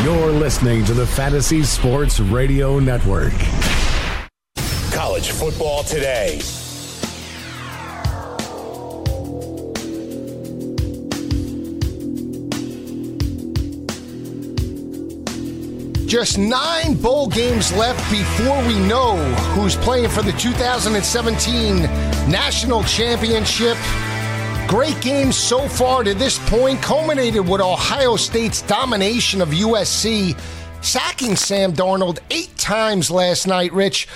You're listening to the Fantasy Sports Radio Network. College football today. Just nine bowl games left before we know who's playing for the 2017 National Championship. Great games so far to this point, culminated with Ohio State's domination of USC, sacking Sam Darnold eight times last night, Rich.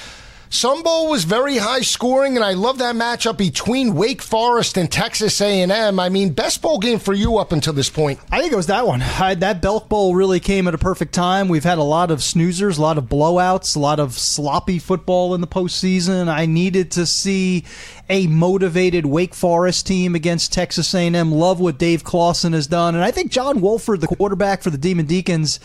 Sun Bowl was very high scoring, and I love that matchup between Wake Forest and Texas A&M. I mean, best bowl game for you up until this point. I think it was that one. I, that Belk Bowl really came at a perfect time. We've had a lot of snoozers, a lot of blowouts, a lot of sloppy football in the postseason. I needed to see a motivated Wake Forest team against Texas A&M. Love what Dave Clawson has done, and I think John Wolford, the quarterback for the Demon Deacons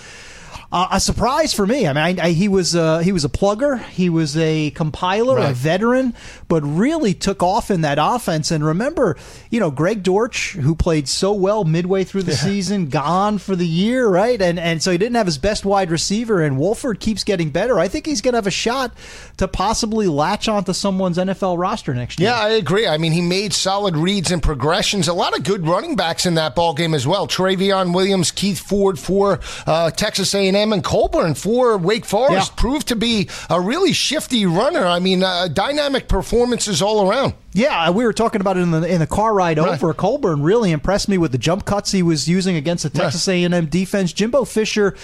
uh, a surprise for me. I mean, I, I, he was uh, he was a plugger, he was a compiler, right. a veteran, but really took off in that offense. And remember, you know, Greg Dortch, who played so well midway through the yeah. season, gone for the year, right? And and so he didn't have his best wide receiver. And Wolford keeps getting better. I think he's going to have a shot to possibly latch onto someone's NFL roster next year. Yeah, I agree. I mean, he made solid reads and progressions. A lot of good running backs in that ball game as well. Trayveon Williams, Keith Ford for uh, Texas A&M. And Colburn for Wake Forest yeah. proved to be a really shifty runner. I mean, uh, dynamic performances all around. Yeah, uh, we were talking about it in the in the car ride right. over. Colburn really impressed me with the jump cuts he was using against the Texas. A&M defense. Jimbo Fisher,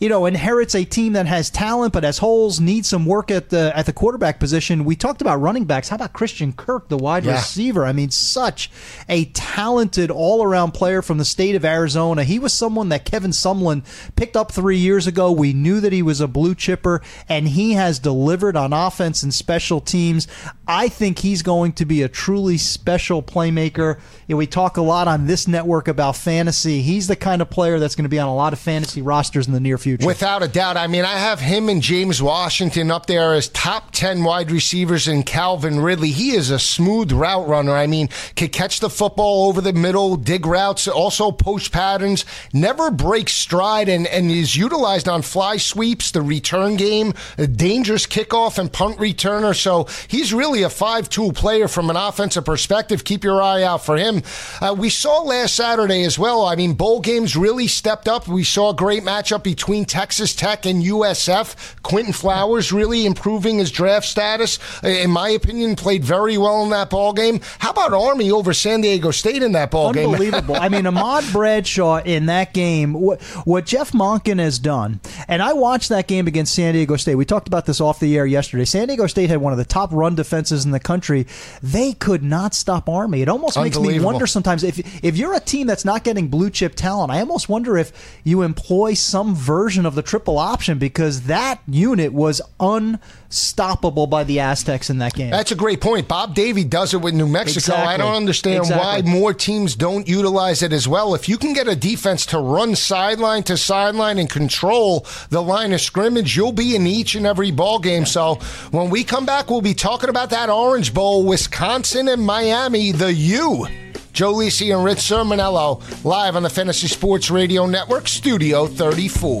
you know, inherits a team that has talent but has holes, needs some work at the at the quarterback position. We talked about running backs. How about Christian Kirk, the wide yeah. receiver? I mean, such a talented all-around player from the state of Arizona. He was someone that Kevin Sumlin picked up 3 years ago. We knew that he was a blue chipper and he has delivered on offense and special teams. I think he's going to be be a truly special playmaker. You know, we talk a lot on this network about fantasy. He's the kind of player that's going to be on a lot of fantasy rosters in the near future. Without a doubt. I mean, I have him and James Washington up there as top 10 wide receivers and Calvin Ridley. He is a smooth route runner. I mean, can catch the football over the middle, dig routes, also post patterns, never breaks stride, and, and is utilized on fly sweeps, the return game, a dangerous kickoff and punt returner. So he's really a five tool player from from an offensive perspective, keep your eye out for him. Uh, we saw last Saturday as well. I mean, bowl games really stepped up. We saw a great matchup between Texas Tech and USF. Quinton Flowers really improving his draft status. In my opinion, played very well in that ball game. How about Army over San Diego State in that ball game? Unbelievable. I mean, Ahmad Bradshaw in that game, what, what Jeff Monken has done, and I watched that game against San Diego State. We talked about this off the air yesterday. San Diego State had one of the top run defenses in the country they could not stop Army. It almost makes me wonder sometimes if if you're a team that's not getting blue chip talent, I almost wonder if you employ some version of the triple option because that unit was unstoppable by the Aztecs in that game. That's a great point. Bob Davie does it with New Mexico. Exactly. I don't understand exactly. why more teams don't utilize it as well. If you can get a defense to run sideline to sideline and control the line of scrimmage, you'll be in each and every ball game. So when we come back, we'll be talking about that Orange Bowl, Wisconsin. Wisconsin and Miami, the U. Joe Lisi and Rich Cirminiello live on the Fantasy Sports Radio Network, Studio 34.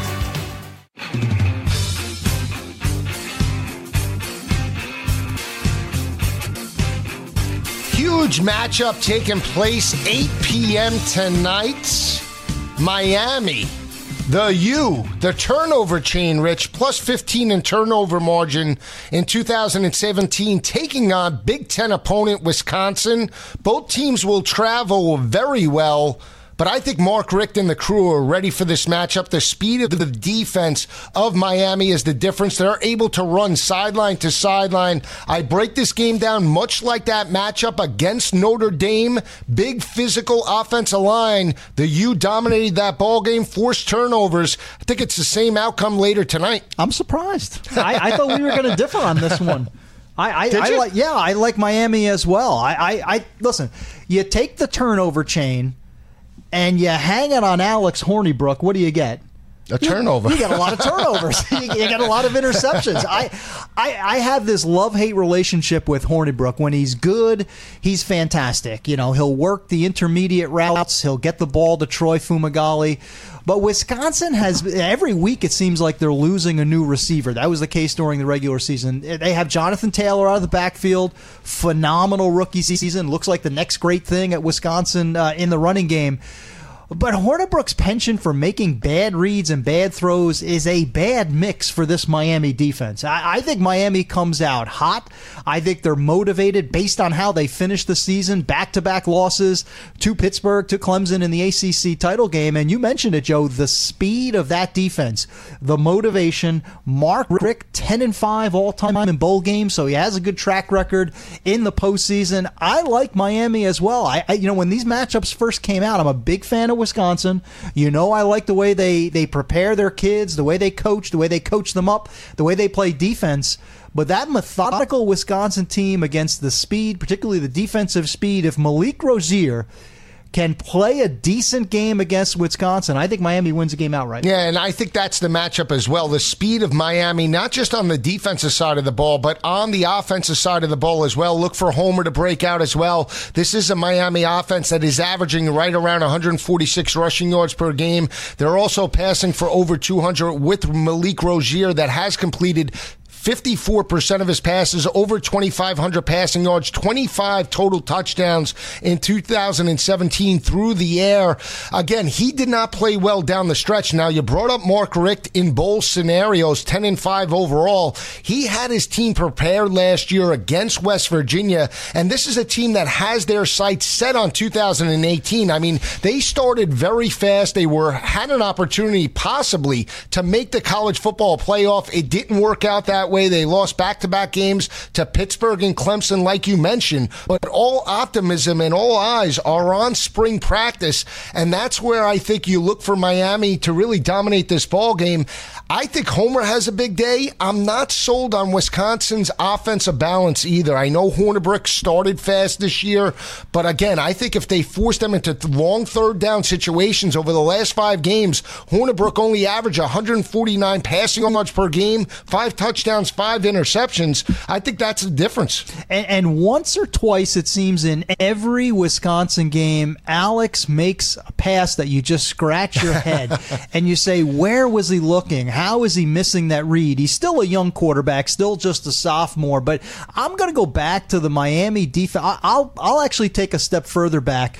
Huge matchup taking place 8 p.m. tonight. Miami, the U, the turnover chain, Rich, plus 15 in turnover margin in 2017, taking on Big Ten opponent Wisconsin. Both teams will travel very well But I think Mark Richt and the crew are ready for this matchup. The speed of the defense of Miami is the difference. They're able to run sideline to sideline. I break this game down much like that matchup against Notre Dame. Big physical offensive line. The U dominated that ball game, forced turnovers. I think it's the same outcome later tonight. I'm surprised. I, I thought we were going to differ on this one. I, I, I like, yeah, I like Miami as well. I, I, I listen. You take the turnover chain, and you hang it on Alex Hornibrook. What do you get? A turnover. You, you get a lot of turnovers. you, you get a lot of interceptions. I, I, I have this love hate relationship with Hornibrook. When he's good, he's fantastic. You know, he'll work the intermediate routes. He'll get the ball to Troy Fumagalli. But Wisconsin has every week it seems like they're losing a new receiver. That was the case during the regular season. They have Jonathan Taylor out of the backfield, phenomenal rookie season. Looks like the next great thing at Wisconsin uh, in the running game. But Hornibrook's penchant for making bad reads and bad throws is a bad mix for this Miami defense. I, I, think Miami comes out hot. I think they're motivated based on how they finished the season, back to back losses to Pittsburgh, to Clemson in the ACC title game. And you mentioned it, Joe, the speed of that defense, the motivation. Mark Richt, 10 and 5 all time in bowl games, so he has a good track record in the postseason. I like Miami as well. I, I you know, when these matchups first came out, I'm a big fan of Wisconsin. You know, I like the way they they prepare their kids, the way they coach, the way they coach them up, the way they play defense. But that methodical Wisconsin team against the speed, particularly the defensive speed, if Malik Rosier can play a decent game against Wisconsin, I think Miami wins the game outright. Yeah, and I think that's the matchup as well. The speed of Miami, not just on the defensive side of the ball, but on the offensive side of the ball as well. Look for Homer to break out as well. This is a Miami offense that is averaging right around 146 rushing yards per game. They're also passing for over 200 with Malik Rosier that has completed 54% of his passes, over 2,500 passing yards, 25 total touchdowns in 2017 through the air. Again, he did not play well down the stretch. Now, you brought up Mark Richt in bowl scenarios, 10 and 5 overall. He had his team prepared last year against West Virginia, and this is a team that has their sights set on 2018. I mean, they started very fast. They were had an opportunity possibly to make the college football playoff. It didn't work out that way. They lost back to back games to Pittsburgh and Clemson, like you mentioned. But all optimism and all eyes are on spring practice. And that's where I think you look for Miami to really dominate this ball game. I think Homer has a big day. I'm not sold on Wisconsin's offensive balance either. I know Hornibrook started fast this year, but again, I think if they force them into long third down situations over the last five games, Hornibrook only averaged 149 passing yards per game, five touchdowns, five interceptions. I think that's the difference. And, and once or twice, it seems in every Wisconsin game, Alex makes a pass that you just scratch your head and you say, "Where was he looking?" How is he missing that read? He's still a young quarterback, still just a sophomore, but I'm going to go back to the Miami defense. I'll, I'll actually take a step further back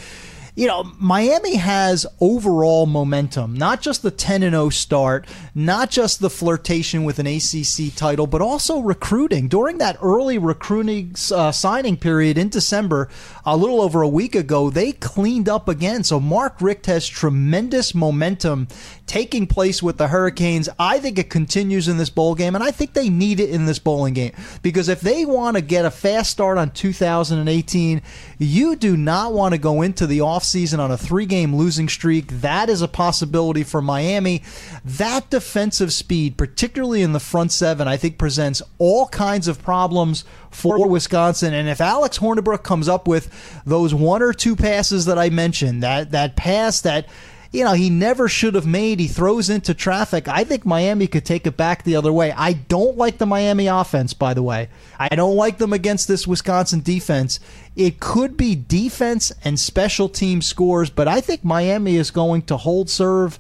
you know, Miami has overall momentum, not just the 10 and 0 start, not just the flirtation with an ACC title, but also recruiting. During that early recruiting uh, signing period in December, a little over a week ago, they cleaned up again. So Mark Richt has tremendous momentum taking place with the Hurricanes. I think it continues in this bowl game, and I think they need it in this bowling game because if they want to get a fast start on 2018, you do not want to go into the offseason on a three game losing streak. That is a possibility for Miami. That defensive speed, particularly in the front seven, I think presents all kinds of problems for Wisconsin. And if Alex Hornibrook comes up with those one or two passes that I mentioned, that that pass that you know, he never should have made. He throws into traffic. I think Miami could take it back the other way. I don't like the Miami offense, by the way. I don't like them against this Wisconsin defense. It could be defense and special team scores, but I think Miami is going to hold serve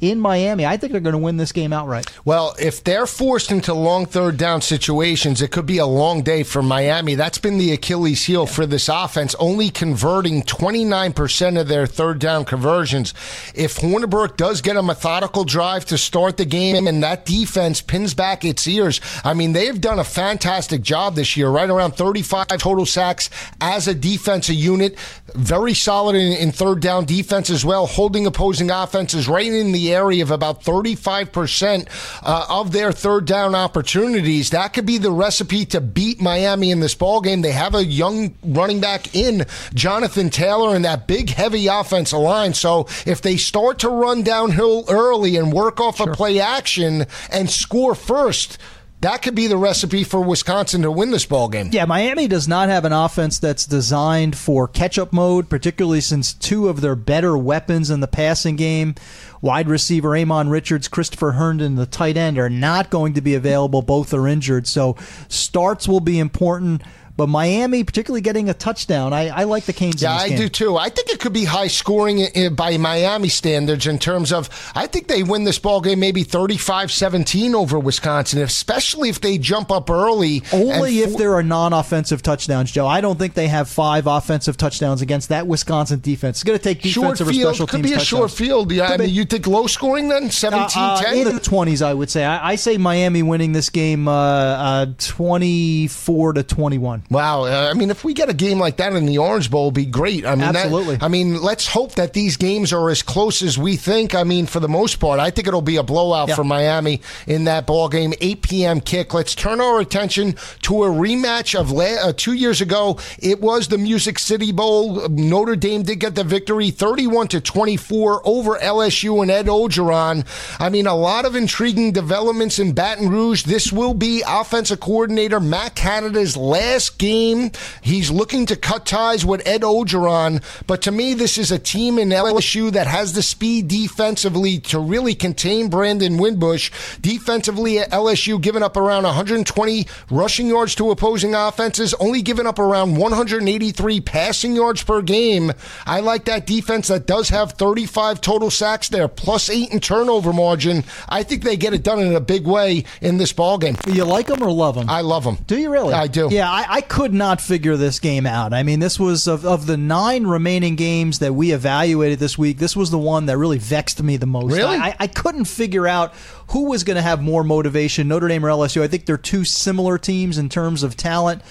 in Miami. I think they're going to win this game outright. Well, if they're forced into long third down situations, it could be a long day for Miami. That's been the Achilles heel yeah. for this offense, only converting 29% of their third down conversions. If Hornibrook does get a methodical drive to start the game and that defense pins back its ears, I mean, they've done a fantastic job this year, right around 35 total sacks as a defensive unit. Very solid in, in third down defense as well, holding opposing offenses right in the area of about 35% uh, of their third down opportunities. That could be the recipe to beat Miami in this ball game. They have a young running back in Jonathan Taylor and that big, heavy offensive line. So if they start to run downhill early and work off sure. a play action and score first, that could be the recipe for Wisconsin to win this ball game. Yeah, Miami does not have an offense that's designed for catch-up mode, particularly since two of their better weapons in the passing game, wide receiver Ahmmon Richards, Christopher Herndon, the tight end, are not going to be available. Both are injured, so starts will be important. But Miami, particularly getting a touchdown, I, I like the Canes. Yeah, I game. do too. I think it could be high scoring by Miami standards in terms of. I think they win this ball game maybe 35-17 over Wisconsin, especially if they jump up early. Only if there are non-offensive touchdowns, Joe. I don't think they have five offensive touchdowns against that Wisconsin defense. It's going to take defensive short field, or special could teams. Could be a short field. Yeah, I mean, you think low scoring then 17-10? Uh, uh, in the 20s, I would say. I, I say Miami winning this game uh, uh 24 to 21. Wow. Uh, I mean, if we get a game like that in the Orange Bowl, be great. I mean, Absolutely. That, I mean, let's hope that these games are as close as we think. I mean, for the most part, I think it'll be a blowout yeah. for Miami in that ball game. 8 p.m. kick. Let's turn our attention to a rematch of la- uh, two years ago. It was the Music City Bowl. Notre Dame did get the victory, 31 to 24 over LSU and Ed Orgeron. I mean, a lot of intriguing developments in Baton Rouge. This will be offensive coordinator Matt Canada's last game. He's looking to cut ties with Ed Orgeron, but to me, this is a team in LSU that has the speed defensively to really contain Brandon Wimbush. Defensively, at LSU giving up around 120 rushing yards to opposing offenses, only giving up around 183 passing yards per game. I like that defense that does have 35 total sacks there, plus eight in turnover margin. I think they get it done in a big way in this ball game. You like them or love them? I love them. Do you really? I do. Yeah, I, I could not figure this game out. I mean, this was of, of the nine remaining games that we evaluated this week. This was the one that really vexed me the most. Really, I, I couldn't figure out who was going to have more motivation, Notre Dame or LSU. I think they're two similar teams in terms of talent.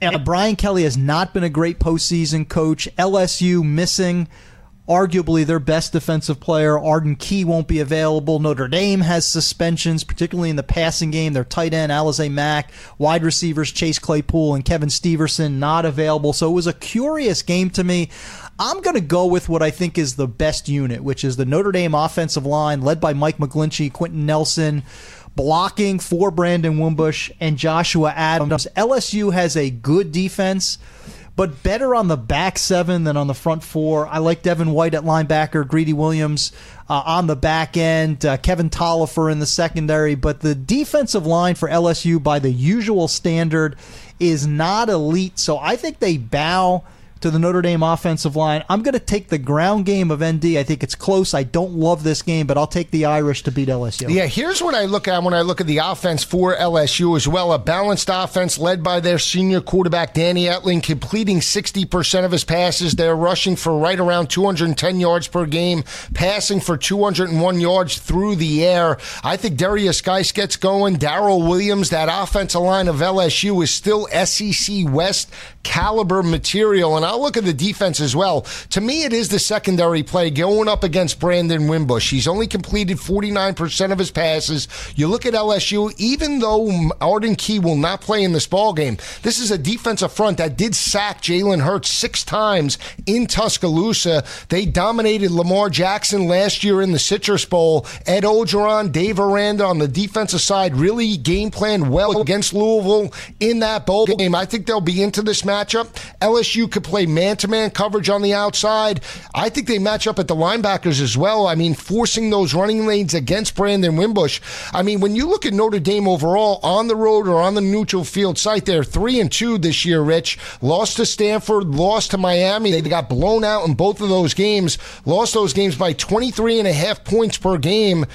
And Brian Kelly has not been a great postseason coach. LSU missing arguably their best defensive player. Arden Key won't be available. Notre Dame has suspensions, particularly in the passing game. Their tight end, Alize Mack, wide receivers, Chase Claypool and Kevin Stepherson, not available. So it was a curious game to me. I'm going to go with what I think is the best unit, which is the Notre Dame offensive line, led by Mike McGlinchey, Quenton Nelson blocking for Brandon Wimbush and Joshua Adams. LSU has a good defense but better on the back seven than on the front four. I like Devin White at linebacker, Greedy Williams uh, on the back end, uh, Kevin Toliver in the secondary. But the defensive line for LSU, by the usual standard, is not elite. So I think they bow to the Notre Dame offensive line. I'm going to take the ground game of ND. I think it's close. I don't love this game, but I'll take the Irish to beat LSU. Yeah, here's what I look at when I look at the offense for LSU as well. A balanced offense led by their senior quarterback, Danny Etling, completing 60% of his passes. They're rushing for right around 210 yards per game, passing for 201 yards through the air. I think Darius Guice gets going. Darrel Williams, that offensive line of LSU is still SEC West caliber material. And I'll look at the defense as well. To me, it is the secondary play going up against Brandon Wimbush. He's only completed 49% of his passes. You look at LSU, even though Arden Key will not play in this ball game, this is a defensive front that did sack Jalen Hurts six times in Tuscaloosa. They dominated Lamar Jackson last year in the Citrus Bowl. Ed Orgeron, Dave Aranda on the defensive side really game planned well against Louisville in that bowl game. I think they'll be into this matchup. LSU could play man to man coverage on the outside. I think they match up at the linebackers as well. I mean, forcing those running lanes against Brandon Wimbush. I mean, when you look at Notre Dame overall on the road or on the neutral field site, they're three and two this year, Rich. Lost to Stanford, lost to Miami. They got blown out in both of those games, lost those games by 23 and a half points per game.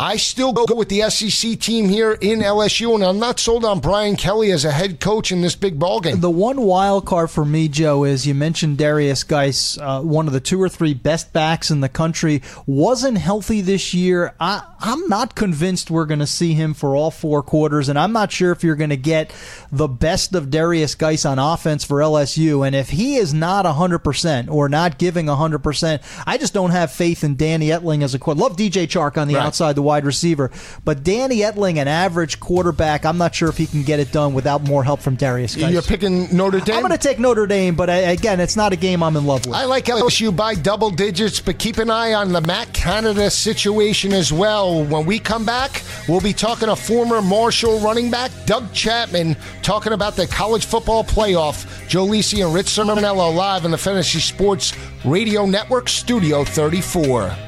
I still go with the SEC team here in LSU, and I'm not sold on Brian Kelly as a head coach in this big ball game. The one wild card for me, Joe, is you mentioned Darius Guice, uh, one of the two or three best backs in the country, wasn't healthy this year. I, I'm not convinced we're going to see him for all four quarters, and I'm not sure if you're going to get the best of Darius Guice on offense for LSU. And if he is not 100% or not giving 100%, I just don't have faith in Danny Etling as a quarterback. Love DJ Chark on the Right. outside, the wide receiver, but Danny Etling, an average quarterback, I'm not sure if he can get it done without more help from Darius Guice. You're picking Notre Dame. I'm going to take Notre Dame, but I, again, it's not a game I'm in love with. I like LSU by double digits, but keep an eye on the Matt Canada situation as well. When we come back, we'll be talking to former Marshall running back Doug Chapman, talking about the college football playoff. Joe Lisi and Rich Cirminiello live in the Fantasy Sports Radio Network, Studio 34.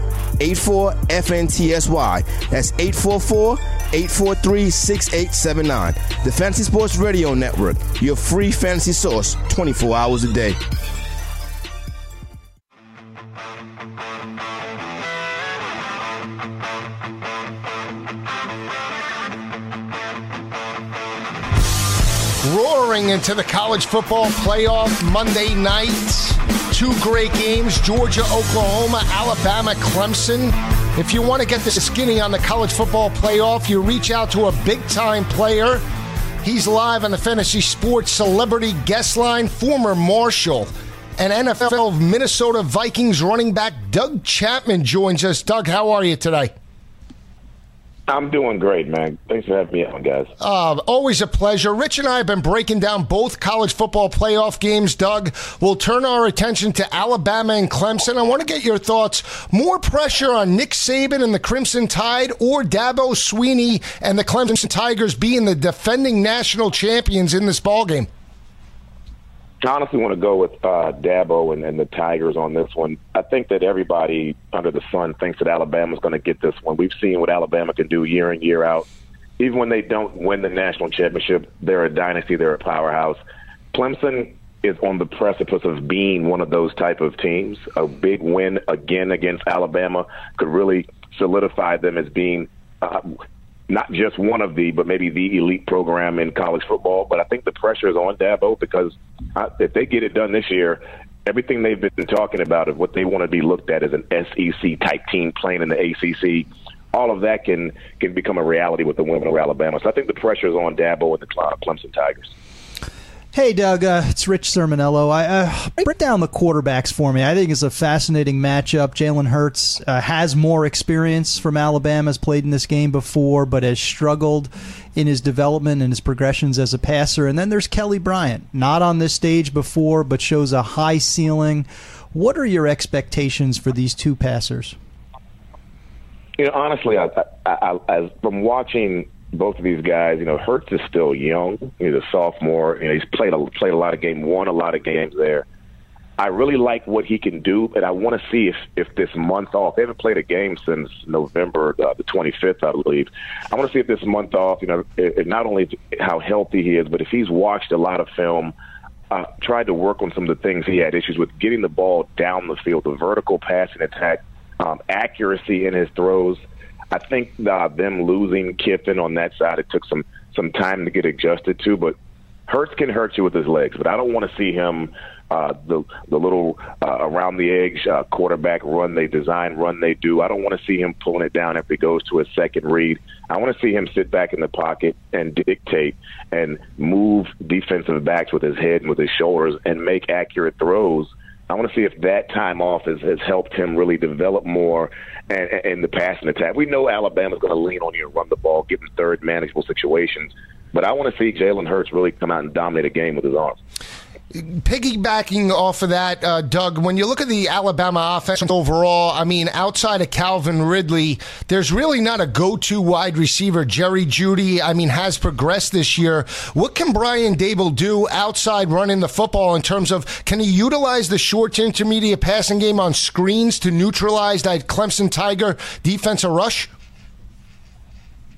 84 FNTSY. That's 844 843 6879. The Fantasy Sports Radio Network, your free fantasy source 24 hours a day. Roaring into the college football playoff Monday night. Two great games Georgia, Oklahoma, Alabama, Clemson. If you want to get the skinny on the college football playoff, you reach out to a big time player. He's live on the Fantasy Sports Celebrity Guest Line, former Marshall and NFL Minnesota Vikings running back Doug Chapman joins us. Doug, how are you today? I'm doing great, man. Thanks for having me on, guys. Uh, always a pleasure. Rich and I have been breaking down both college football playoff games. Doug, we'll turn our attention to Alabama and Clemson. I want to get your thoughts. More pressure on Nick Saban and the Crimson Tide, or Dabo Swinney and the Clemson Tigers being the defending national champions in this ballgame? Honestly want to go with uh, Dabo and, and the Tigers on this one. I think that everybody under the sun thinks that Alabama's going to get this one. We've seen what Alabama can do year in, year out. Even when they don't win the national championship, they're a dynasty, they're a powerhouse. Clemson is on the precipice of being one of those type of teams. A big win again against Alabama could really solidify them as being uh, not just one of the, but maybe the elite program in college football. But I think the pressure is on Dabo because uh, if they get it done this year, everything they've been talking about of what they want to be looked at as an SEC type team playing in the ACC, all of that can can become a reality with the women of Alabama. So I think the pressure is on Dabo and the Clemson Tigers. Hey, Doug, uh, it's Rich Cirminiello. I uh, break down the quarterbacks for me. I think it's a fascinating matchup. Jalen Hurts uh, has more experience from Alabama, has played in this game before, but has struggled in his development and his progressions as a passer. And then there's Kelly Bryant, not on this stage before, but shows a high ceiling. What are your expectations for these two passers? You know, honestly, I, I, I, from watching both of these guys, you know, Hurts is still young. He's a sophomore. You know, he's played a, played a lot of games, won a lot of games there. I really like what he can do, and I want to see if if this month off. They haven't played a game since November uh, the 25th, I believe. I want to see if this month off, you know, it, it not only how healthy he is, but if he's watched a lot of film. Uh, tried to work on some of the things he had issues with getting the ball down the field, the vertical passing attack, um, accuracy in his throws. I think uh, them losing Kiffin on that side, it took some some time to get adjusted to. But Hurts can hurt you with his legs, but I don't want to see him uh, the the little uh, around the edge uh, quarterback run they design run they do. I don't want to see him pulling it down if he goes to a second read. I want to see him sit back in the pocket and dictate and move defensive backs with his head and with his shoulders and make accurate throws. I want to see if that time off has, has helped him really develop more and, and the passing attack. We know Alabama's going to lean on you and run the ball, give him third manageable situations. But I want to see Jalen Hurts really come out and dominate a game with his arms. Piggybacking off of that, uh, Doug, when you look at the Alabama offense overall, I mean, outside of Calvin Ridley, there's really not a go to wide receiver. Jerry Jeudy, I mean, has progressed this year. What can Brian Daboll do outside running the football in terms of can he utilize the short to intermediate passing game on screens to neutralize that Clemson Tiger defensive rush?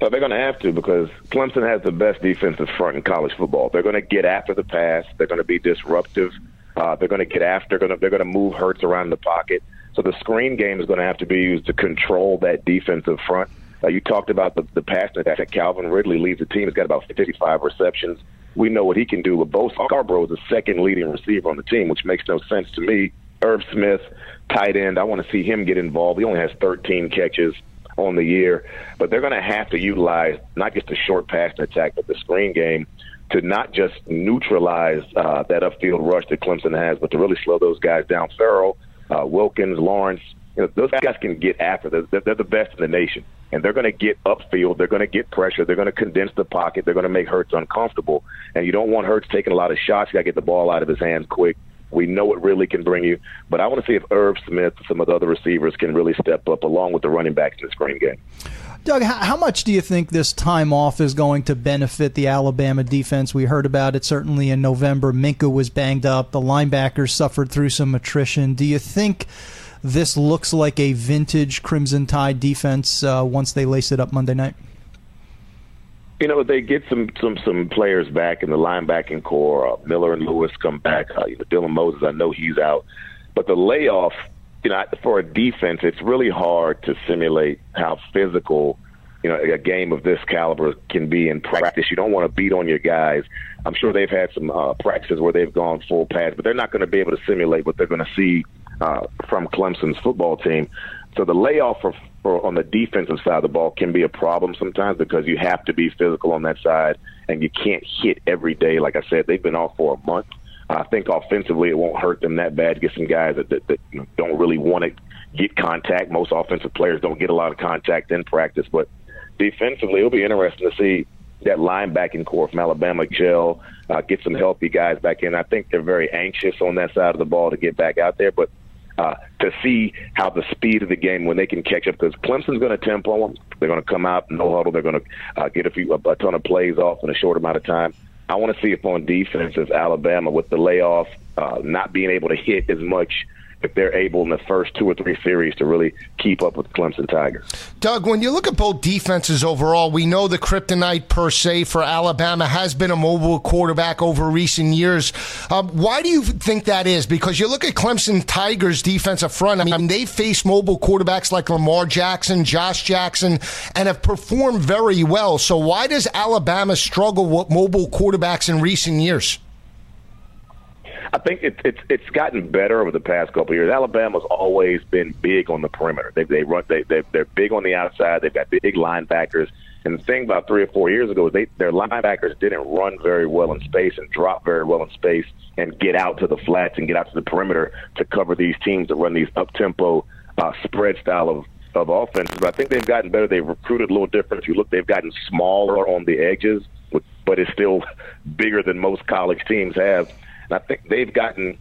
So they're going to have to because Clemson has the best defensive front in college football. They're going to get after the pass. They're going to be disruptive. Uh, they're going to get after. Gonna, they're going to move Hurts around the pocket. So the screen game is going to have to be used to control that defensive front. Uh, you talked about the, the pass that Calvin Ridley leads the team. He's got about 55 receptions. We know what he can do. But Bo Scarborough is the second leading receiver on the team, which makes no sense to me. Irv Smith, tight end. I want to see him get involved. He only has 13 catches on the year. But they're going to have to utilize not just the short pass attack, but the screen game to not just neutralize uh, that upfield rush that Clemson has, but to really slow those guys down. Ferrell, uh, Wilkins, Lawrence, you know, those guys can get after. They're, they're the best in the nation, and they're going to get upfield. They're going to get pressure. They're going to condense the pocket. They're going to make Hurts uncomfortable, and you don't want Hurts taking a lot of shots. You got to get the ball out of his hands quick. We know it really can bring you, but I want to see if Irv Smith, and some of the other receivers, can really step up along with the running backs in the screen game. Doug, how much do you think this time off is going to benefit the Alabama defense? We heard about it certainly in November. Minkah was banged up. The linebackers suffered through some attrition. Do you think this looks like a vintage Crimson Tide defense uh, once they lace it up Monday night? You know, they get some some some players back in the linebacking core. Uh, Miller and Lewis come back. Uh, you know, Dylan Moses, I know he's out, but the layoff, you know, for a defense, it's really hard to simulate how physical, you know, a game of this caliber can be in practice. You don't want to beat on your guys. I'm sure they've had some uh, practices where they've gone full pads, but they're not going to be able to simulate what they're going to see uh, from Clemson's football team. So the layoff for for on the defensive side of the ball can be a problem sometimes because you have to be physical on that side and you can't hit every day. Like I said, they've been off for a month. I think offensively it won't hurt them that bad. Get some guys that, that, that don't really want to get contact. Most offensive players don't get a lot of contact in practice, but defensively it'll be interesting to see that linebacking core from Alabama gel, uh, get some healthy guys back in. I think they're very anxious on that side of the ball to get back out there, but uh, to see how the speed of the game when they can catch up because Clemson's going to tempo them. They're going to come out no huddle. They're going to uh, get a few a, a ton of plays off in a short amount of time. I want to see if on defense as Alabama with the layoff, uh, not being able to hit as much if they're able in the first two or three series to really keep up with Clemson Tigers. Doug, when you look at both defenses overall, we know the kryptonite per se for Alabama has been a mobile quarterback over recent years. Um, why do you think that is? Because you look at Clemson Tigers defensive front. I mean, they face mobile quarterbacks like Lamar Jackson, Josh Jackson, and have performed very well. So why does Alabama struggle with mobile quarterbacks in recent years? I think it's it's it's gotten better over the past couple of years. Alabama's always been big on the perimeter. They they run they, they they're big on the outside. They've got big linebackers. And the thing about three or four years ago is they their linebackers didn't run very well in space and drop very well in space and get out to the flats and get out to the perimeter to cover these teams that run these up tempo uh, spread style of of offenses. But I think they've gotten better. They've recruited a little different. If you look, they've gotten smaller on the edges, but it's still bigger than most college teams have. And I think they've gotten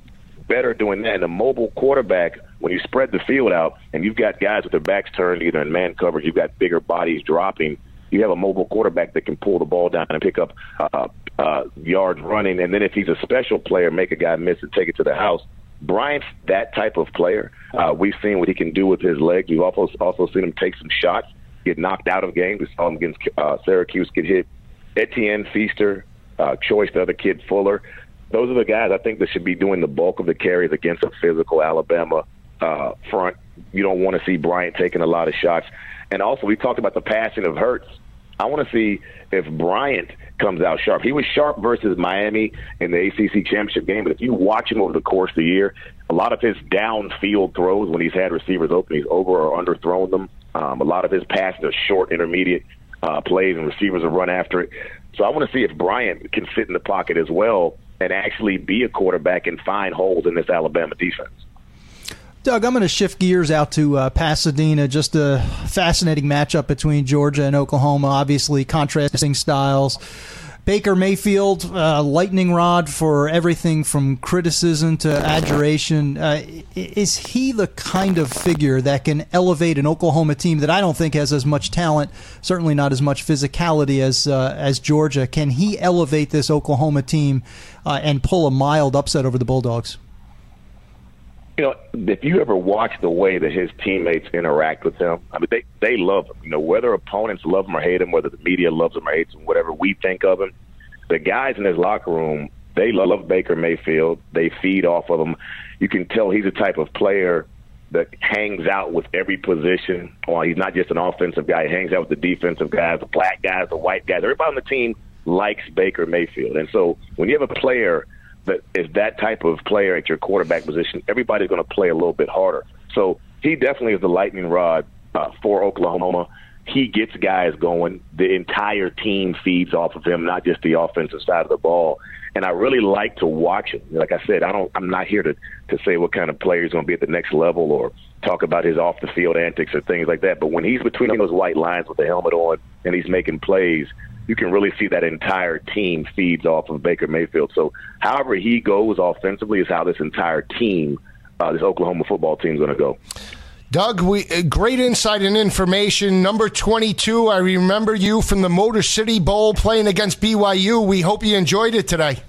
better doing that. And a mobile quarterback, when you spread the field out and you've got guys with their backs turned either in man coverage, you've got bigger bodies dropping. You have a mobile quarterback that can pull the ball down and pick up uh, uh, yards running. And then if he's a special player, make a guy miss and take it to the house. Bryant's that type of player. Uh, we've seen what he can do with his legs. We've also also seen him take some shots, get knocked out of games. We saw him against uh, Syracuse get hit. Etienne Feaster, uh, Choice, the other kid Fuller those are the guys I think that should be doing the bulk of the carries against a physical Alabama uh, front. You don't want to see Bryant taking a lot of shots. And also, we talked about the passing of Hurts. I want to see if Bryant comes out sharp. He was sharp versus Miami in the ACC championship game, but if you watch him over the course of the year, a lot of his downfield throws when he's had receivers open, he's over or underthrown them. Um, a lot of his passes are short, intermediate uh, plays, and receivers have run after it. So I want to see if Bryant can sit in the pocket as well and actually be a quarterback and find holes in this Alabama defense. Doug, I'm going to shift gears out to uh, Pasadena. Just a fascinating matchup between Georgia and Oklahoma. Obviously, contrasting styles. Baker Mayfield, uh, lightning rod for everything from criticism to adjuration. Uh, is he the kind of figure that can elevate an Oklahoma team that I don't think has as much talent, certainly not as much physicality as uh, as Georgia? Can he elevate this Oklahoma team uh, and pull a mild upset over the Bulldogs? You know, if you ever watch the way that his teammates interact with him, I mean, they they love him. You know, whether opponents love him or hate him, whether the media loves him or hates him, whatever we think of him, the guys in his locker room they love Baker Mayfield. They feed off of him. You can tell he's a type of player that hangs out with every position. Well, he's not just an offensive guy. He hangs out with the defensive guys, the black guys, the white guys. Everybody on the team likes Baker Mayfield. And so when you have a player – that is that type of player at your quarterback position, everybody's going to play a little bit harder. So he definitely is the lightning rod uh, for Oklahoma. He gets guys going. The entire team feeds off of him, not just the offensive side of the ball. And I really like to watch him. Like I said, I don't. I'm not here to to say what kind of player he's going to be at the next level or talk about his off the field antics or things like that. But when he's between those white lines with the helmet on and he's making plays, you can really see that entire team feeds off of Baker Mayfield. So, however he goes offensively is how this entire team, uh, this Oklahoma football team, is going to go. Doug, we uh, great insight and information. Number 22, I remember you from the Motor City Bowl playing against BYU. We hope you enjoyed it today.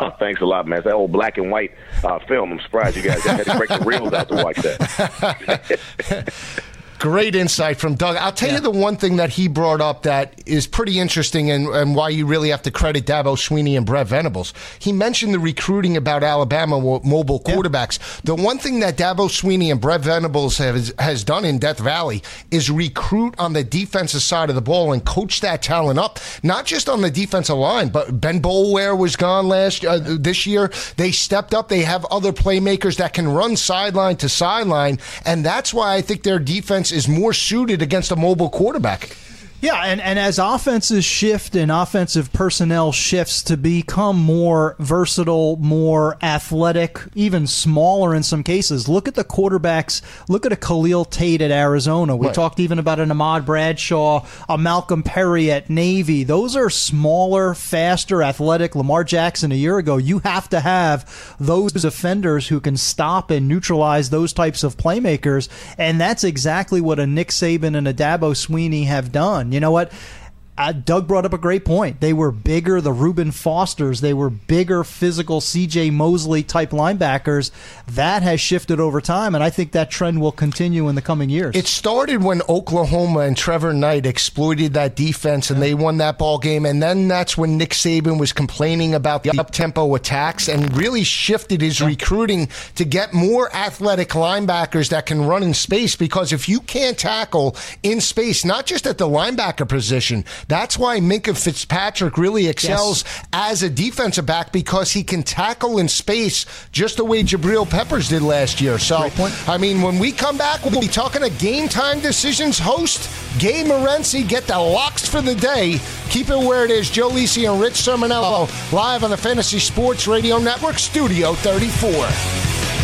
Oh, thanks a lot, man. It's that old black and white uh, film. I'm surprised you guys had to break the reels out to watch that. Great insight from Doug. I'll tell yeah. you the one thing that he brought up that is pretty interesting and, and why you really have to credit Dabo Swinney and Brett Venables. He mentioned the recruiting about Alabama mobile quarterbacks. Yeah. The one thing that Dabo Swinney and Brett Venables has, has done in Death Valley is recruit on the defensive side of the ball and coach that talent up, not just on the defensive line, but Ben Boulware was gone last uh, this year. They stepped up. They have other playmakers that can run sideline to sideline, and that's why I think their defense is more suited against a mobile quarterback. Yeah, and, and as offenses shift and offensive personnel shifts to become more versatile, more athletic, even smaller in some cases, look at the quarterbacks. Look at a Khalil Tate at Arizona. We right. talked even about an Ahmad Bradshaw, a Malcolm Perry at Navy. Those are smaller, faster, athletic. Lamar Jackson a year ago. You have to have those defenders who can stop and neutralize those types of playmakers, and that's exactly what a Nick Saban and a Dabo Swinney have done you know what? Uh, Doug brought up a great point. They were bigger, the Reuben Fosters, they were bigger, physical CJ Mosley type linebackers. That has shifted over time, and I think that trend will continue in the coming years. It started when Oklahoma and Trevor Knight exploited that defense and they won that ball game, and then that's when Nick Saban was complaining about the up tempo attacks and really shifted his recruiting to get more athletic linebackers that can run in space because if you can't tackle in space, not just at the linebacker position, that's why Minkah Fitzpatrick really excels yes. as a defensive back because he can tackle in space just the way Jabril Peppers did last year. So, I mean, when we come back, we'll be talking to Game Time Decisions host Gabe Morency. Get the locks for the day. Keep it where it is. Joe Lisi and Rich Cirminiello live on the Fantasy Sports Radio Network, Studio 34.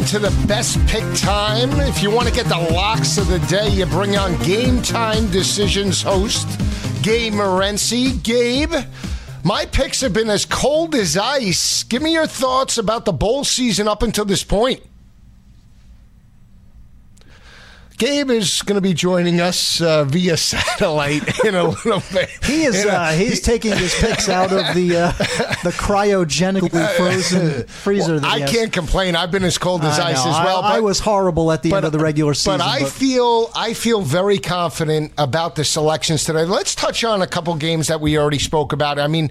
Into the best pick time. If you want to get the locks of the day, you bring on Game Time Decisions host Gabe Morency. Gabe, my picks have been as cold as ice. Give me your thoughts about the bowl season up until this point. Gabe is going to be joining us uh, via satellite in a little bit. He is. A- Uh, he's taking his picks out of the uh, the cryogenically frozen freezer. that I has. can't complain. I've been as cold as I ice know. as well. I, I was horrible at the end of the regular season. But I feel I feel very confident about the selections today. Let's touch on a couple games that we already spoke about. I mean.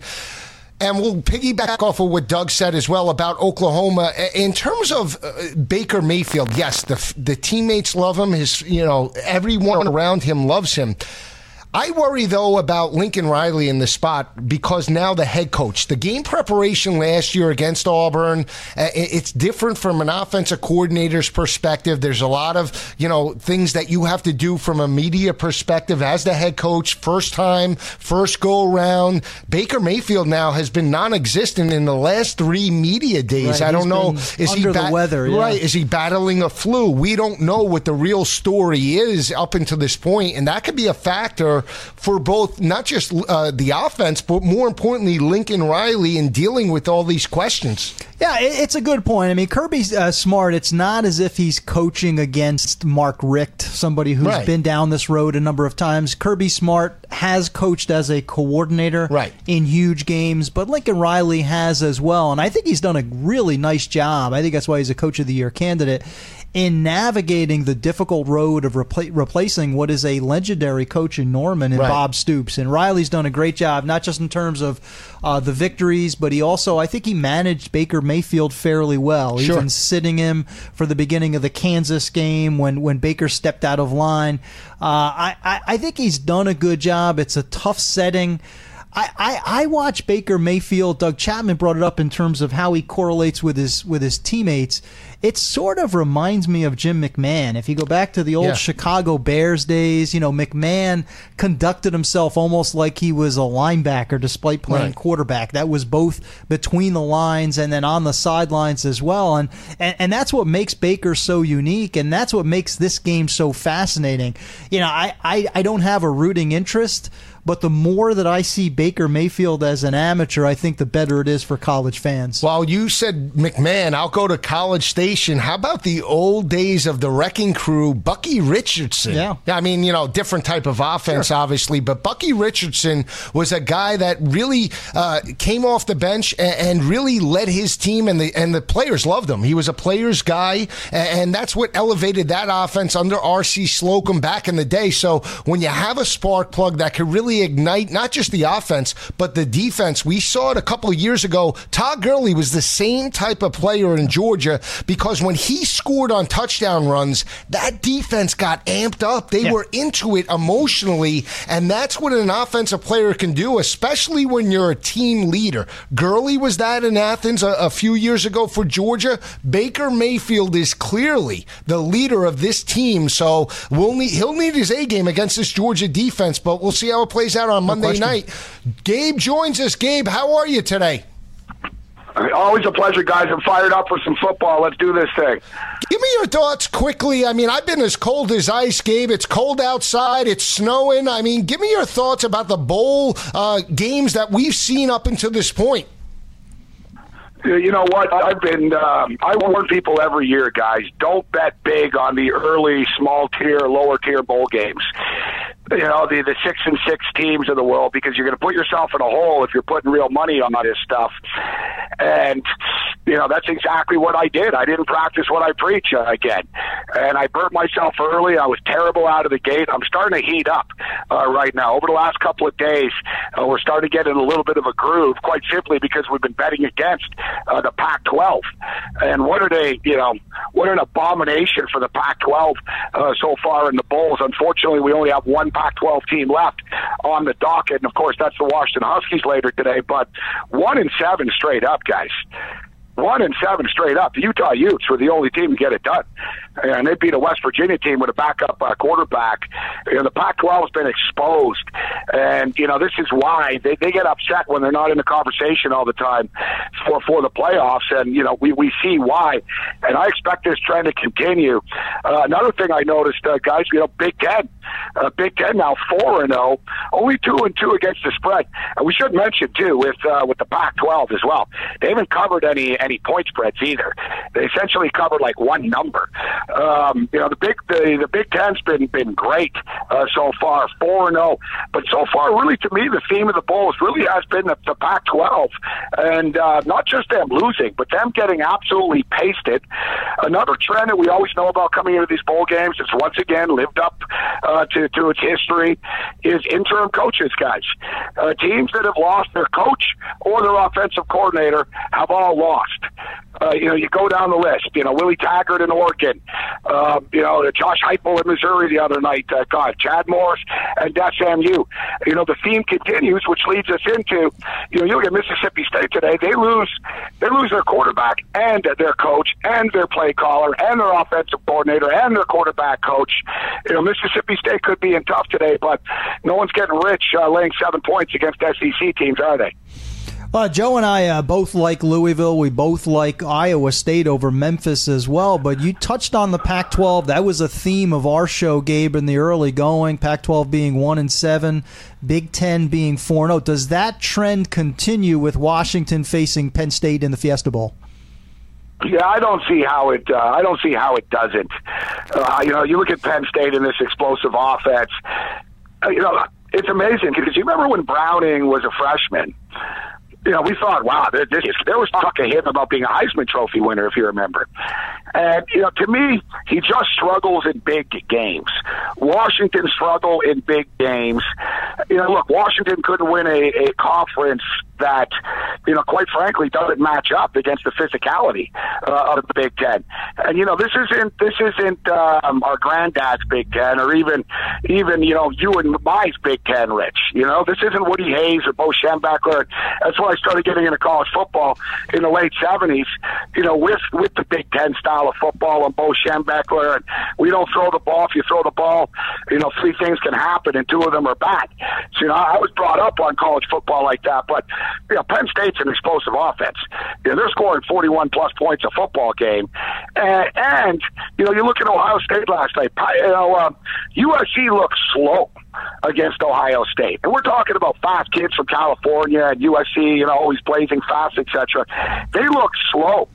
And we'll piggyback off of what Doug said as well about Oklahoma in terms of uh, Baker Mayfield. Yes, the the teammates love him. His you know everyone around him loves him. I worry though about Lincoln Riley in the spot because now the head coach, the game preparation last year against Auburn, uh, it's different from an offensive coordinator's perspective. There's a lot of you know things that you have to do from a media perspective as the head coach, first time, first go around. Baker Mayfield now has been non-existent in the last three media days. Right, I don't know, is he under the weather, yeah. Right? Is he battling a flu? We don't know what the real story is up until this point, and that could be a factor for both not just uh, the offense, but more importantly, Lincoln Riley in dealing with all these questions. Yeah, it's a good point. I mean, Kirby's uh, smart. It's not as if he's coaching against Mark Richt, somebody who's Right. been down this road a number of times. Kirby Smart has coached as a coordinator Right. in huge games, but Lincoln Riley has as well. And I think he's done a really nice job. I think that's why he's a Coach of the Year candidate in navigating the difficult road of repla- replacing what is a legendary coach in Norman and Right. Bob Stoops. And Riley's done a great job, not just in terms of uh, the victories, but he also, I think he managed Baker Mayfield fairly well, Sure. even sitting him for the beginning of the Kansas game when, when Baker stepped out of line. Uh, I, I, I think he's done a good job. It's a tough setting. I, I, I watch Baker Mayfield. Doug Chapman brought it up in terms of how he correlates with his with his teammates. It sort of reminds me of Jim McMahon. If you go back to the old Yeah. Chicago Bears days, you know McMahon conducted himself almost like he was a linebacker, despite playing Right. quarterback. That was both between the lines and then on the sidelines as well. And, and and that's what makes Baker so unique, and that's what makes this game so fascinating. You know, I I, I don't have a rooting interest. But the more that I see Baker Mayfield as an amateur, I think the better it is for college fans. Well, you said McMahon. I'll go to College Station. How about the old days of the Wrecking Crew? Bucky Richardson. Yeah. I mean, you know, different type of offense, obviously, but Bucky Richardson was a guy that really uh, came off the bench and, and really led his team, and the and the players loved him. He was a players guy, and that's what elevated that offense under R.C. Slocum back in the day. So when you have a spark plug that could really ignite not just the offense but the defense, we saw it a couple of years ago. Todd Gurley was the same type of player in Georgia because when he scored on touchdown runs, that defense got amped up. They Yeah. were into it emotionally, and that's what an offensive player can do, especially when you're a team leader. Gurley was that in Athens a, a few years ago for Georgia. Baker Mayfield is clearly the leader of this team, so we'll need, he'll need his A game against this Georgia defense, but we'll see how it plays out on Monday question. night. Gabe joins us. Gabe, how are you today? Always a pleasure, guys. I'm fired up for some football. Let's do this thing. Give me your thoughts quickly. I mean, I've been as cold as ice, Gabe. It's cold outside. It's snowing. I mean, give me your thoughts about the bowl uh, games that we've seen up until this point. You know what? I've been. Um, I warn people every year, guys. Don't bet big on the early, small tier, lower tier bowl games. You know the the six and six teams of the world because you're going to put yourself in a hole if you're putting real money on this stuff. And you know that's exactly what I did. I didn't practice what I preach again, and I burnt myself early. I was terrible out of the gate. I'm starting to heat up uh, right now. Over the last couple of days, uh, we're starting to get in a little bit of a groove. Quite simply because we've been betting against uh, the Pac-12, and what are they? You know, what an abomination for the Pac-12 uh, so far in the bowls. Unfortunately, we only have one Pac-12 team left on the docket, and of course that's the Washington Huskies later today. But one in seven straight up, guys. One in seven straight up. The Utah Utes were the only team to get it done, and they beat a West Virginia team with a backup uh, quarterback. You know, the Pac-12 has been exposed, and you know this is why they, they get upset when they're not in the conversation all the time for for the playoffs. And you know we we see why, and I expect this trend to continue. Uh, another thing I noticed, uh, guys, you know, Big Ten, uh, Big Ten now four and zero, only two and two against the spread. And we should mention too with uh, with the Pac-12 as well. They haven't covered any any point spreads either. They essentially covered like one number. Um, you know, the big the, the Big Ten's been been great uh, so far, four and zero. But so far, really, to me, the theme of the Bulls really has been the, the Pac-12, and uh, not just them losing, but them getting absolutely pasted. Another trend that we always know about coming into these bowl games, it's once again lived up uh, to to its history, is interim coaches, guys. Uh, teams that have lost their coach or their offensive coordinator have all lost. Uh, you know, you go down the list. You know, Willie Taggart in Oregon. Uh, you know, Josh Heupel in Missouri the other night. Uh, God, Chad Morris and SMU. You know, the theme continues, which leads us into, you know, you look at Mississippi State today. They lose, they lose their quarterback and their coach and their play caller and their offensive coordinator and their quarterback coach. You know, Mississippi State could be in tough today, but no one's getting rich uh, laying seven points against SEC teams, are they? Uh, Joe and I uh, both like Louisville. We both like Iowa State over Memphis as well. But you touched on the Pac-12. That was a theme of our show, Gabe, in the early going. Pac-12 being one and seven, Big Ten being four and zero. Does that trend continue with Washington facing Penn State in the Fiesta Bowl? Yeah, I don't see how it. Uh, I don't see how it doesn't. Uh, you know, you look at Penn State and this explosive offense. Uh, you know, it's amazing because you remember when Browning was a freshman you know, we thought, wow, this, this, there was talk of him about being a Heisman Trophy winner, if you remember. And, you know, to me, he just struggles in big games. Washington struggle in big games. You know, look, Washington couldn't win a, a conference that, you know, quite frankly, doesn't match up against the physicality uh, of the Big Ten. And you know, this isn't this isn't um, our granddad's Big Ten, or even even you know you and my Big Ten, Rich. You know, this isn't Woody Hayes or Bo Schembechler. That's why I started getting into college football in the late seventies. You know, with with the Big Ten style of football and Bo Schembechler, and we don't throw the ball. If you throw the ball, you know, three things can happen, and two of them are bad. So you know, I was brought up on college football like that, but you know, Penn State's an explosive offense. You know, they're scoring 41 plus points a football game. And, and you know, you look at Ohio State last night, you know, uh, USC looks slow against Ohio State. And we're talking about five kids from California and USC, you know, always blazing fast, etc. They look slow.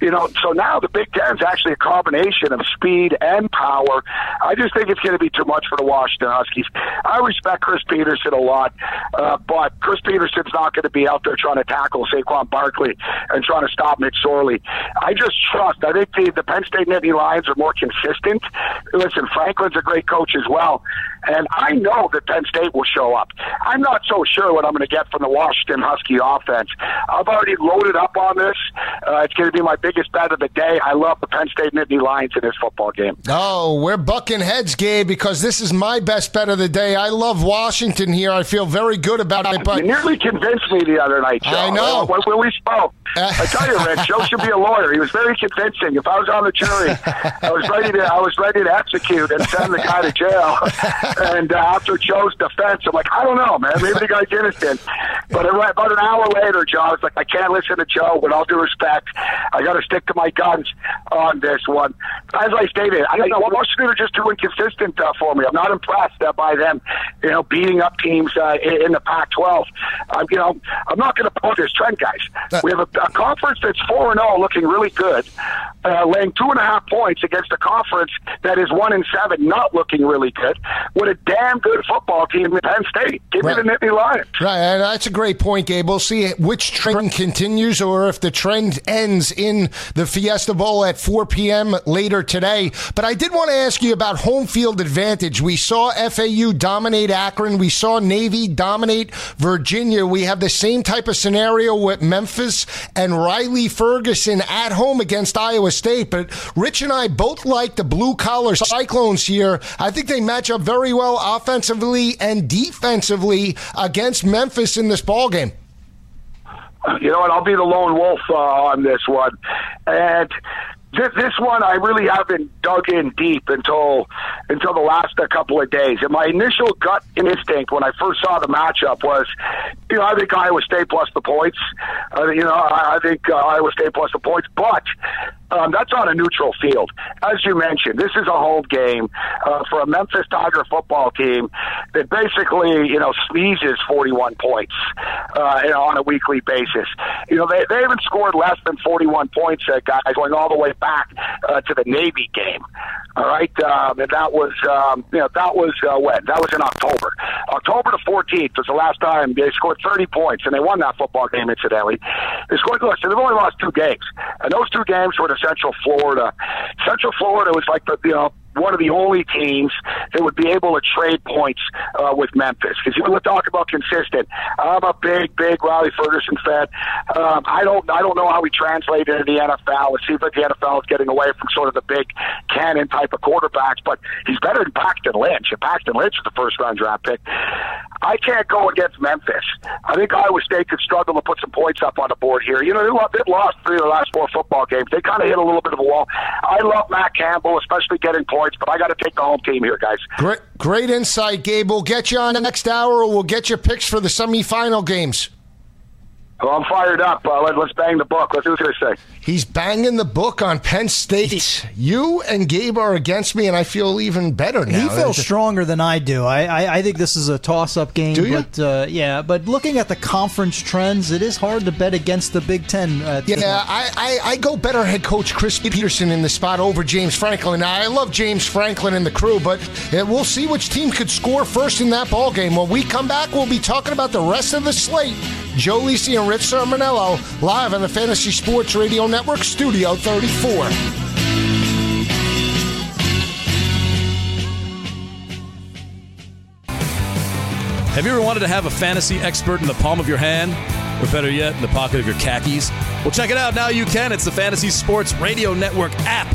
You know, so now the Big Ten is actually a combination of speed and power. I just think it's going to be too much for the Washington Huskies. I respect Chris Petersen a lot, uh, but Chris Petersen's not going to be out there trying to tackle Saquon Barkley and trying to stop McSorley. I just trust. I think the, the Penn State Nittany Lions are more consistent. Listen, Franklin's a great coach as well. And I know that Penn State will show up. I'm not so sure what I'm going to get from the Washington Husky offense. I've already loaded up on this. Uh, it's going to be my biggest bet of the day. I love the Penn State Nittany Lions in this football game. Oh, we're bucking heads, Gabe, because this is my best bet of the day. I love Washington here. I feel very good about it. But you nearly convinced me the other night, Joe. I know. When, when we spoke, I tell you, Rich, Joe should be a lawyer. He was very convincing. If I was on the jury, I was ready to. I was ready to execute and send the guy to jail. and uh, after Joe's defense, I'm like, I don't know, man. Maybe the guy's innocent. But about an hour later, Joe, I was like, I can't listen to Joe. With all due respect, I got to stick to my guns on this one. As I stated, I you know Washington are just too inconsistent uh, for me. I'm not impressed uh, by them, you know, beating up teams uh, in, in the Pac-12. I'm, you know, I'm not going to pull this trend, guys. We have a, a conference that's four and zero, looking really good, uh, laying two and a half points against a conference that is one and seven, not looking really good. With a damn good football team in Penn State. Give right. me the Nittany Lions. Right, and that's a great point, Gabe. We'll see which trend continues or if the trend ends in the Fiesta Bowl at 4 p.m. later today. But I did want to ask you about home field advantage. We saw FAU dominate Akron. We saw Navy dominate Virginia. We have the same type of scenario with Memphis and Riley Ferguson at home against Iowa State. But Rich and I both like the blue collar Cyclones here. I think they match up very well offensively and defensively against Memphis in this ball game. You know what? I'll be the lone wolf uh, on this one, and this one I really haven't dug in deep until until the last couple of days. And my initial gut instinct when I first saw the matchup was, you know, I think Iowa State plus the points. Uh, you know, I, I think uh, Iowa State plus the points, but Um, that's on a neutral field. As you mentioned, this is a home game uh, for a Memphis Tiger football team that basically, you know, sneezes 41 points uh, you know, on a weekly basis. You know, they, they haven't scored less than 41 points, uh, guys, going all the way back uh, to the Navy game. All right, um, and that was um, you know that was uh, when that was in October. October the 14th was the last time they scored 30 points, and they won that football game. Incidentally, they scored. So they've only lost two games, and those two games were to Central Florida. Central Florida was like the you know one of the only teams that would be able to trade points uh, with Memphis. Because you want to talk about consistent. I'm a big, big Riley Ferguson fan. Um, I don't, I don't know how he translated into the NFL. It seems like the NFL is getting away from sort of the big cannon type of quarterbacks, but he's better than Paxton Lynch. And Paxton Lynch is the first round draft pick. I can't go against Memphis. I think Iowa State could struggle to put some points up on the board here. You know, they've lost three of the last four football games. They kind of hit a little bit of a wall. I love Matt Campbell, especially getting points, but I got to take the home team here, guys. Great, great insight, Gabe. We'll get you on the next hour, or we'll get your picks for the semifinal games. Well, I'm fired up. Uh, let, us bang the book. Let's see what they say. He's banging the book on Penn State. You and Gabe are against me, and I feel even better now. He feels stronger than I do. I, I, I think this is a toss-up game. Do you? But, uh, yeah, but looking at the conference trends, it is hard to bet against the Big Ten. yeah, I, I, I, go better head coach Chris Petersen in the spot over James Franklin. Now, I love James Franklin and the crew, but uh, we'll see which team could score first in that ball game. When we come back, we'll be talking about the rest of the slate. Joe Lisi and Rich Cirminiello live on the Fantasy Sports Radio Network, Studio 34. Have you ever wanted to have a fantasy expert in the palm of your hand? Or better yet, in the pocket of your khakis? Well, check it out. Now you can. It's the Fantasy Sports Radio Network app.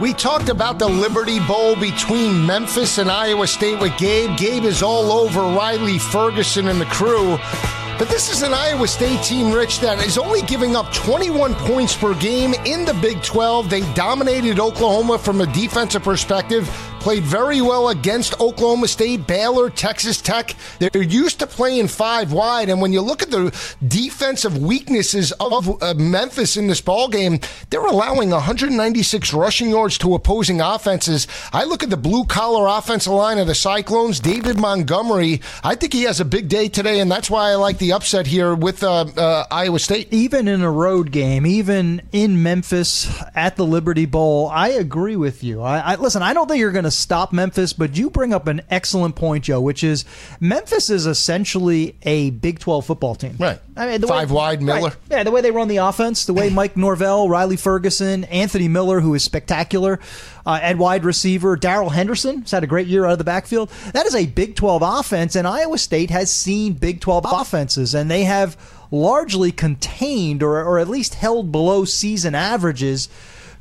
We talked about the Liberty Bowl between Memphis and Iowa State with Gabe. Gabe is all over Riley Ferguson and the crew. But this is an Iowa State team, Rich, that is only giving up 21 points per game in the Big 12. They dominated Oklahoma from a defensive perspective played very well against Oklahoma State, Baylor, Texas Tech. They're used to playing five wide, and when you look at the defensive weaknesses of uh, Memphis in this ball game, they're allowing 196 rushing yards to opposing offenses. I look at the blue collar offensive line of the Cyclones, David Montgomery. I think he has a big day today, and that's why I like the upset here with uh, uh, Iowa State. Even in a road game, even in Memphis at the Liberty Bowl, I agree with you. I, I listen. I don't think you're going to stop Memphis, but you bring up an excellent point, Joe, which is Memphis is essentially a Big 12 football team. Right. I mean, Five way, wide, Miller. Right, yeah, the way they run the offense, the way Mike Norvell, Riley Ferguson, Anthony Miller, who is spectacular, uh, at wide receiver, Darrell Henderson has had a great year out of the backfield. That is a Big 12 offense, and Iowa State has seen Big 12 offenses, and they have largely contained or, or at least held below season averages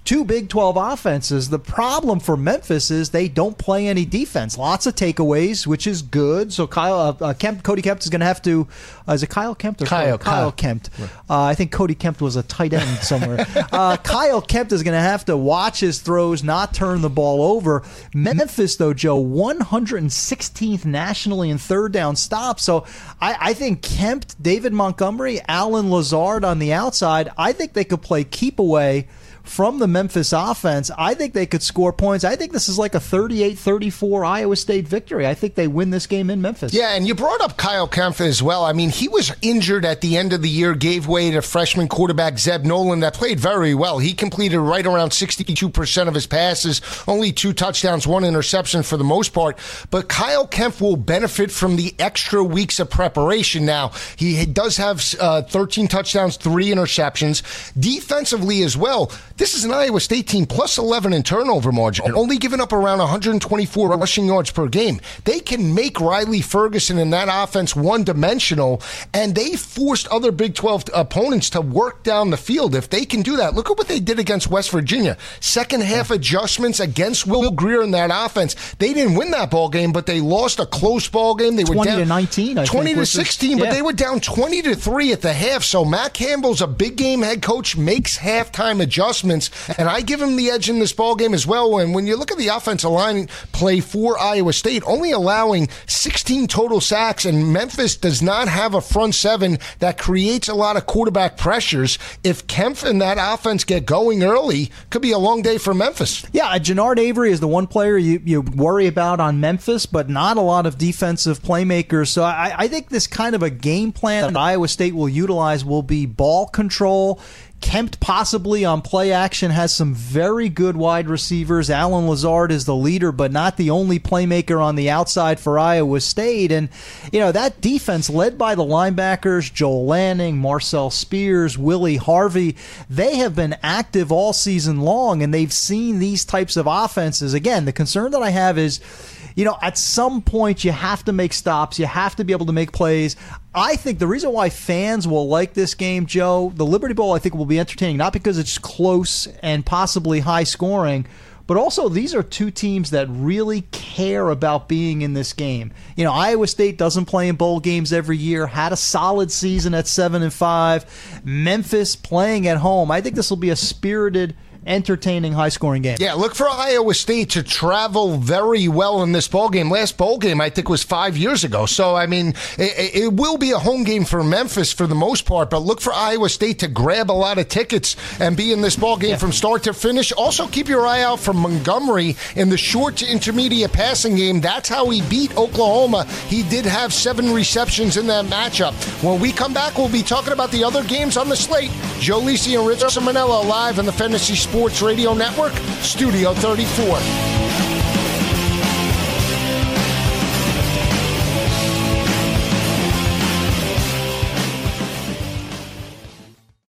two Big 12 offenses. The problem for Memphis is they don't play any defense. Lots of takeaways, which is good. So Kyle uh, uh, Kempt, Cody Kemp is going to have to. Uh, is it Kyle Kemp or Kyle? Kyle, Kyle Kempt. Uh, I think Cody Kemp was a tight end somewhere. Uh, Kyle Kempt is going to have to watch his throws, not turn the ball over. Memphis, though, Joe, 116th nationally in third down stops. So I, I think Kempt, David Montgomery, Allen Lazard on the outside. I think they could play keep away from the Memphis offense, I think they could score points. I think this is like a 38 34 Iowa State victory. I think they win this game in Memphis. Yeah, and you brought up Kyle Kempt as well. I mean, he was injured at the end of the year, gave way to freshman quarterback Zeb Noland that played very well. He completed right around 62% of his passes, only two touchdowns, one interception for the most part. But Kyle Kempt will benefit from the extra weeks of preparation now. He does have uh, 13 touchdowns, three interceptions. Defensively as well, This is an Iowa State team plus 11 in turnover margin, only giving up around 124 rushing yards per game. They can make Riley Ferguson and that offense one dimensional, and they forced other Big 12 opponents to work down the field. If they can do that, look at what they did against West Virginia. Second half adjustments against Will Grier in that offense. They didn't win that ball game, but they lost a close ball game. They were 20 down to 19, I 20 think, to was the- 16, but they were down 20 to 3 at the half. So Matt Campbell's a big game head coach, makes halftime adjustments, and I give him the edge in this ball game as well. And when you look at the offensive line play for Iowa State, only allowing 16 total sacks, and Memphis does not have a front seven that creates a lot of quarterback pressures. If Kempt and that offense get going early, could be a long day for Memphis. Yeah, uh, Genard Avery is the one player you, you worry about on Memphis, but not a lot of defensive playmakers. So I, I think this kind of a game plan that Iowa State will utilize will be ball control. Kempt possibly on play action has some very good wide receivers. Allen Lazard is the leader, but not the only playmaker on the outside for Iowa State. And, you know, that defense led by the linebackers, Joel Lanning, Marcel Spears, Willie Harvey, they have been active all season long and they've seen these types of offenses. Again, the concern that I have is, you know, at some point you have to make stops. You have to be able to make plays. I think the reason why fans will like this game, Joe, the Liberty Bowl, I think will be entertaining, not because it's close and possibly high scoring, but also these are two teams that really care about being in this game. You know, Iowa State doesn't play in bowl games every year, had a solid season at 7 and 5. Memphis playing at home. I think this will be a spirited entertaining, high scoring game. Yeah, look for Iowa State to travel very well in this bowl game. Last bowl game, I think, was five years ago. So, I mean, it, it will be a home game for Memphis for the most part, but look for Iowa State to grab a lot of tickets and be in this ball game from start to finish. Also, keep your eye out for Montgomery in the short to intermediate passing game. That's how he beat Oklahoma. He did have seven receptions in that matchup. When we come back, we'll be talking about the other games on the slate. Joe Lisi and Rich Cirminiello live on the Fantasy Sports Radio Network, Studio 34.